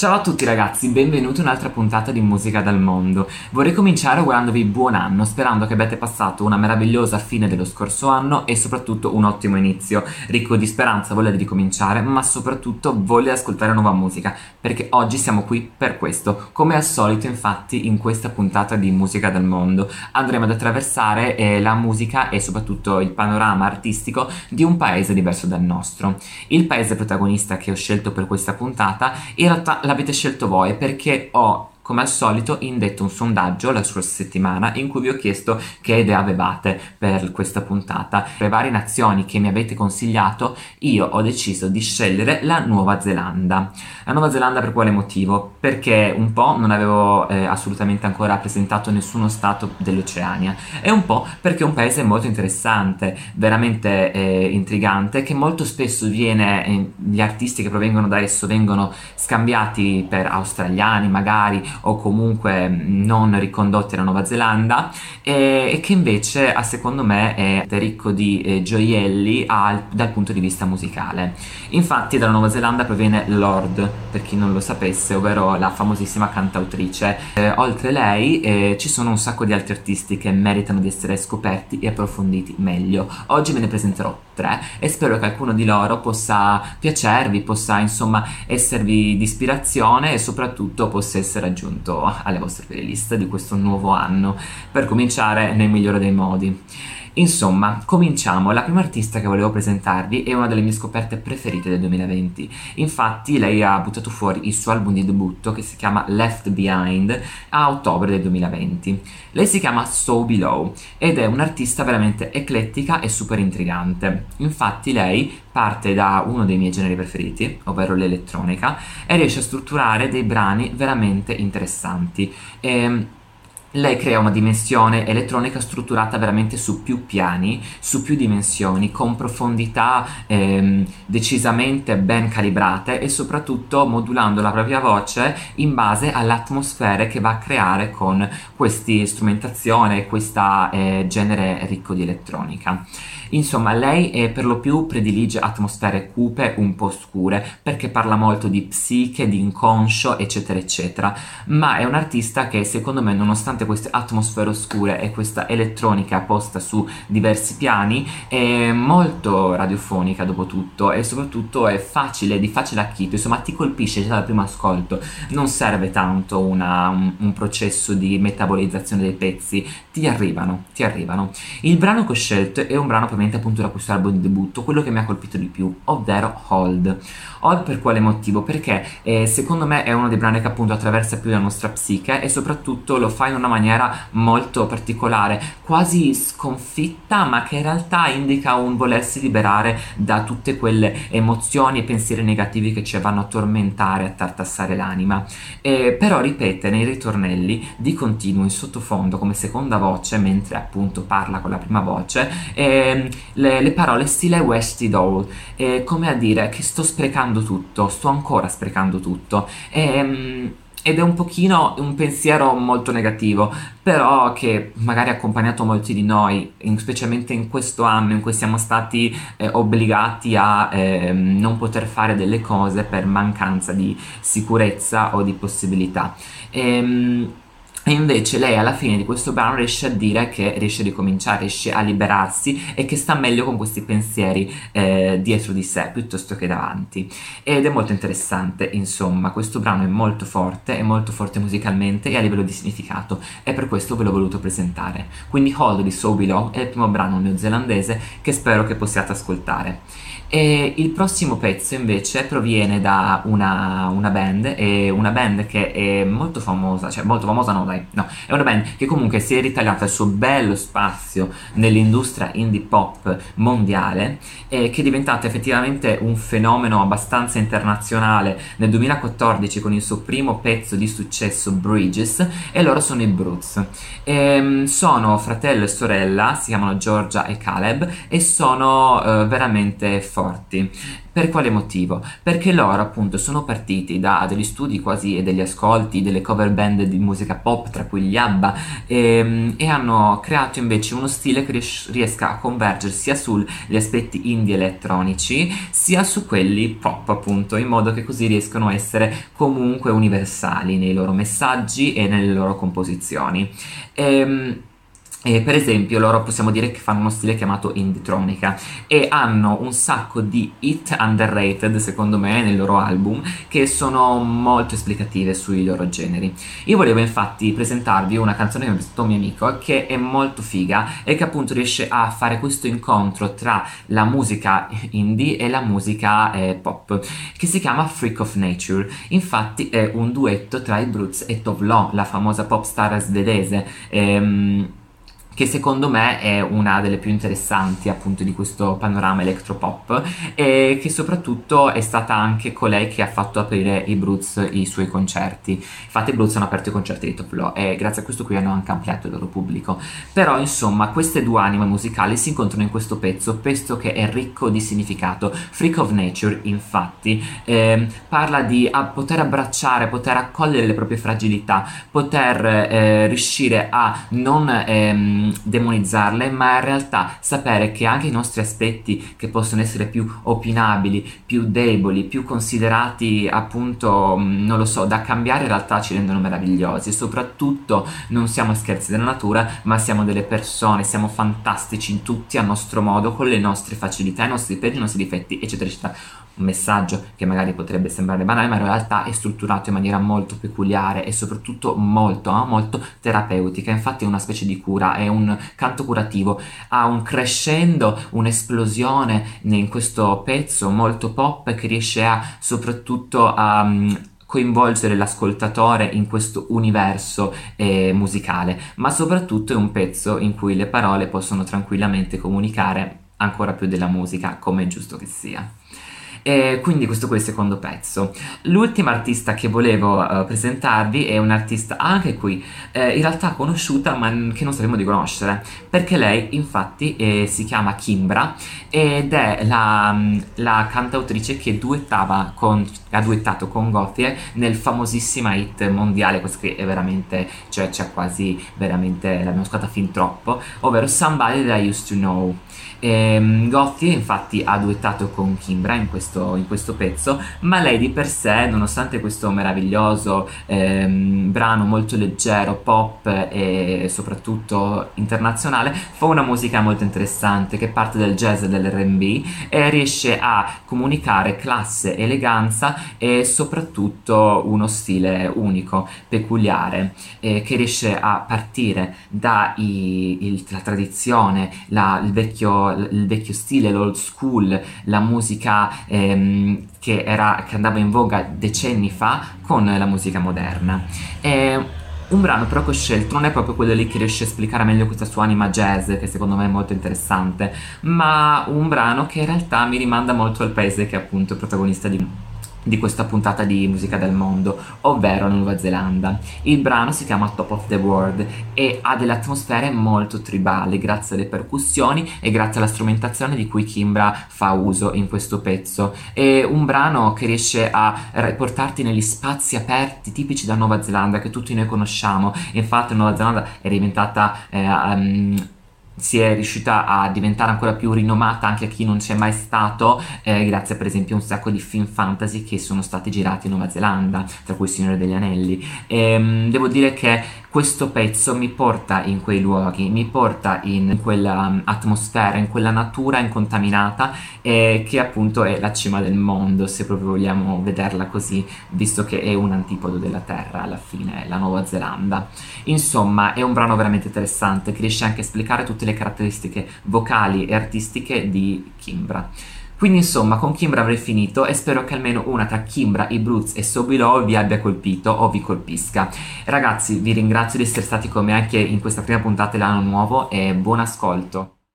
Ciao a tutti ragazzi, benvenuti in un'altra puntata di Musica dal Mondo. Vorrei cominciare augurandovi buon anno, sperando che abbiate passato una meravigliosa fine dello scorso anno e soprattutto un ottimo inizio, ricco di speranza, voglia di ricominciare, ma soprattutto voglia di ascoltare nuova musica, perché oggi siamo qui per questo. Come al solito, infatti, in questa puntata di Musica dal Mondo andremo ad attraversare eh, la musica e soprattutto il panorama artistico di un paese diverso dal nostro. Il paese protagonista che ho scelto per questa puntata in realtà l'avete scelto voi perché ho come al solito indetto un sondaggio la scorsa settimana in cui vi ho chiesto che idee avevate per questa puntata. Per le varie nazioni che mi avete consigliato, io ho deciso di scegliere la Nuova Zelanda. La Nuova Zelanda per quale motivo? Perché un po' non avevo eh, assolutamente ancora presentato nessuno stato dell'Oceania e un po' perché è un paese molto interessante, veramente eh, intrigante, che molto spesso viene, eh, gli artisti che provengono da esso vengono scambiati per australiani magari o comunque non ricondotti alla Nuova Zelanda e, e che invece a secondo me è ricco di eh, gioielli al, dal punto di vista musicale. Infatti dalla Nuova Zelanda proviene Lord, per chi non lo sapesse, ovvero la famosissima cantautrice. Eh, oltre lei eh, ci sono un sacco di altri artisti che meritano di essere scoperti e approfonditi meglio. Oggi ve ne presenterò tre e spero che alcuno di loro possa piacervi, possa insomma esservi di ispirazione e soprattutto possa essere aggiunto aggiunto alle vostre playlist di questo nuovo anno per cominciare nel migliore dei modi. Insomma, cominciamo. La prima artista che volevo presentarvi è una delle mie scoperte preferite del 2020. Infatti, lei ha buttato fuori il suo album di debutto che si chiama Left Behind a ottobre del 2020. Lei si chiama So Below ed è un'artista veramente eclettica e super intrigante. Infatti, lei parte da uno dei miei generi preferiti, ovvero l'elettronica, e riesce a strutturare dei brani veramente interessanti. E, ehm, lei crea una dimensione elettronica strutturata veramente su più piani, su più dimensioni, con profondità ehm, decisamente ben calibrate e soprattutto modulando la propria voce in base alle atmosfere che va a creare con questa strumentazione e questo eh, genere ricco di elettronica. Insomma, lei è per lo più predilige atmosfere cupe, un po' scure, perché parla molto di psiche, di inconscio, eccetera, eccetera. Ma è un artista che, secondo me, nonostante queste atmosfere oscure e questa elettronica posta su diversi piani, è molto radiofonica dopo tutto e soprattutto è facile, di facile acchito, insomma ti colpisce già dal primo ascolto, non serve tanto una, un, un processo di metabolizzazione dei pezzi, ti arrivano, ti arrivano. Il brano che ho scelto è un brano per ovviamente appunto da questo album di debutto, quello che mi ha colpito di più, ovvero Hold. Hold per quale motivo? Perché eh, secondo me è uno dei brani che appunto attraversa più la nostra psiche e soprattutto lo fa in una maniera molto particolare, quasi sconfitta, ma che in realtà indica un volersi liberare da tutte quelle emozioni e pensieri negativi che ci vanno a tormentare, a tartassare l'anima. Eh, però ripete nei ritornelli di continuo in sottofondo come seconda voce, mentre appunto parla con la prima voce, eh, le, le, parole stile Westy Doll, eh, come a dire che sto sprecando tutto, sto ancora sprecando tutto. E, ed è un pochino un pensiero molto negativo, però che magari ha accompagnato molti di noi, in, specialmente in questo anno in cui siamo stati eh, obbligati a eh, non poter fare delle cose per mancanza di sicurezza o di possibilità. Ehm, e invece lei alla fine di questo brano riesce a dire che riesce a ricominciare, riesce a liberarsi e che sta meglio con questi pensieri eh, dietro di sé piuttosto che davanti. Ed è molto interessante, insomma, questo brano è molto forte, è molto forte musicalmente e a livello di significato e per questo ve l'ho voluto presentare. Quindi Hold di So Below è il primo brano neozelandese che spero che possiate ascoltare. E il prossimo pezzo invece proviene da una, una band, una band che è molto famosa, cioè molto famosa no dai, no, è una band che comunque si è ritagliata il suo bello spazio nell'industria indie pop mondiale e che è diventata effettivamente un fenomeno abbastanza internazionale nel 2014 con il suo primo pezzo di successo Bridges e loro sono i Brutes. E, ehm, sono fratello e sorella, si chiamano Georgia e Caleb e sono uh, veramente forti. Per quale motivo? Perché loro appunto sono partiti da degli studi quasi e degli ascolti delle cover band di musica pop, tra cui gli ABBA, e, ehm, e hanno creato invece uno stile che ries- riesca a convergere sia sugli aspetti indie elettronici, sia su quelli pop appunto, in modo che così riescano a essere comunque universali nei loro messaggi e nelle loro composizioni. E, ehm, e per esempio loro possiamo dire che fanno uno stile chiamato Indietronica e hanno un sacco di hit underrated secondo me nel loro album che sono molto esplicative sui loro generi. Io volevo infatti presentarvi una canzone che mi ha presentato un mio amico che è molto figa e che appunto riesce a fare questo incontro tra la musica indie e la musica eh, pop che si chiama Freak of Nature. Infatti è un duetto tra i Brutes e Tovlo, la famosa pop star svedese. Ehm, che secondo me è una delle più interessanti appunto di questo panorama electropop e che soprattutto è stata anche colei che ha fatto aprire i Brutes i suoi concerti. Infatti i Brutes hanno aperto i concerti di Top Law e grazie a questo qui hanno anche ampliato il loro pubblico. Però insomma queste due anime musicali si incontrano in questo pezzo, pezzo che è ricco di significato. Freak of Nature infatti eh, parla di a poter abbracciare, poter accogliere le proprie fragilità, poter eh, riuscire a non... Ehm, demonizzarle, ma in realtà sapere che anche i nostri aspetti che possono essere più opinabili, più deboli, più considerati appunto, mm, non lo so, da cambiare in realtà ci rendono meravigliosi. Soprattutto non siamo scherzi della natura, ma siamo delle persone, siamo fantastici tutti a nostro modo, con le nostre facilità, i nostri pregi, i nostri difetti, eccetera, eccetera un messaggio che magari potrebbe sembrare banale, ma in realtà è strutturato in maniera molto peculiare e soprattutto molto, eh, molto terapeutica. Infatti è una specie di cura, è un canto curativo, ha un crescendo, un'esplosione in questo pezzo molto pop che riesce a soprattutto a mm, coinvolgere l'ascoltatore in questo universo eh, musicale, ma soprattutto è un pezzo in cui le parole possono tranquillamente comunicare ancora più della musica, come è giusto che sia. E quindi questo qui è il secondo pezzo. L'ultima artista che volevo uh, presentarvi è un'artista anche qui eh, in realtà conosciuta ma che non sapremo di conoscere perché lei infatti eh, si chiama Kimbra ed è la, la cantautrice che duettava con, ha duettato con Gothie nel famosissima hit mondiale, questo qui è veramente, cioè c'è quasi veramente, l'abbiamo ascoltata fin troppo, ovvero Somebody That I Used To Know. E, Gothie infatti ha duettato con Kimbra in questo, in questo, pezzo, ma lei di per sé, nonostante questo meraviglioso ehm, brano molto leggero, pop e soprattutto internazionale, fa una musica molto interessante che parte dal jazz e dall'R&B e riesce a comunicare classe, eleganza e soprattutto uno stile unico, peculiare, eh, che riesce a partire dalla tradizione, la, il vecchio il vecchio stile, l'old school, la musica ehm, che, era, che andava in voga decenni fa con la musica moderna. E un brano però che ho scelto non è proprio quello lì che riesce a esplicare meglio questa sua anima jazz, che secondo me è molto interessante, ma un brano che in realtà mi rimanda molto al paese che è appunto il protagonista di di questa puntata di musica del mondo, ovvero Nuova Zelanda. Il brano si chiama Top of the World e ha delle atmosfere molto tribali grazie alle percussioni e grazie alla strumentazione di cui Kimbra fa uso in questo pezzo. È un brano che riesce a portarti negli spazi aperti tipici della Nuova Zelanda che tutti noi conosciamo. Infatti Nuova Zelanda è diventata eh, um, si è riuscita a diventare ancora più rinomata anche a chi non c'è mai stato, eh, grazie per esempio a un sacco di film fantasy che sono stati girati in Nuova Zelanda, tra cui Il Signore degli Anelli. E, ehm, devo dire che questo pezzo mi porta in quei luoghi, mi porta in quella um, atmosfera, in quella natura incontaminata eh, che appunto è la cima del mondo, se proprio vogliamo vederla così, visto che è un antipodo della Terra alla fine, la Nuova Zelanda. Insomma, è un brano veramente interessante che riesce anche a esplicare tutte le caratteristiche vocali e artistiche di Kimbra. Quindi insomma con Kimbra avrei finito e spero che almeno una tra Kimbra, i Brutes e Sobilo vi abbia colpito o vi colpisca. Ragazzi vi ringrazio di essere stati con me anche in questa prima puntata dell'anno nuovo e buon ascolto.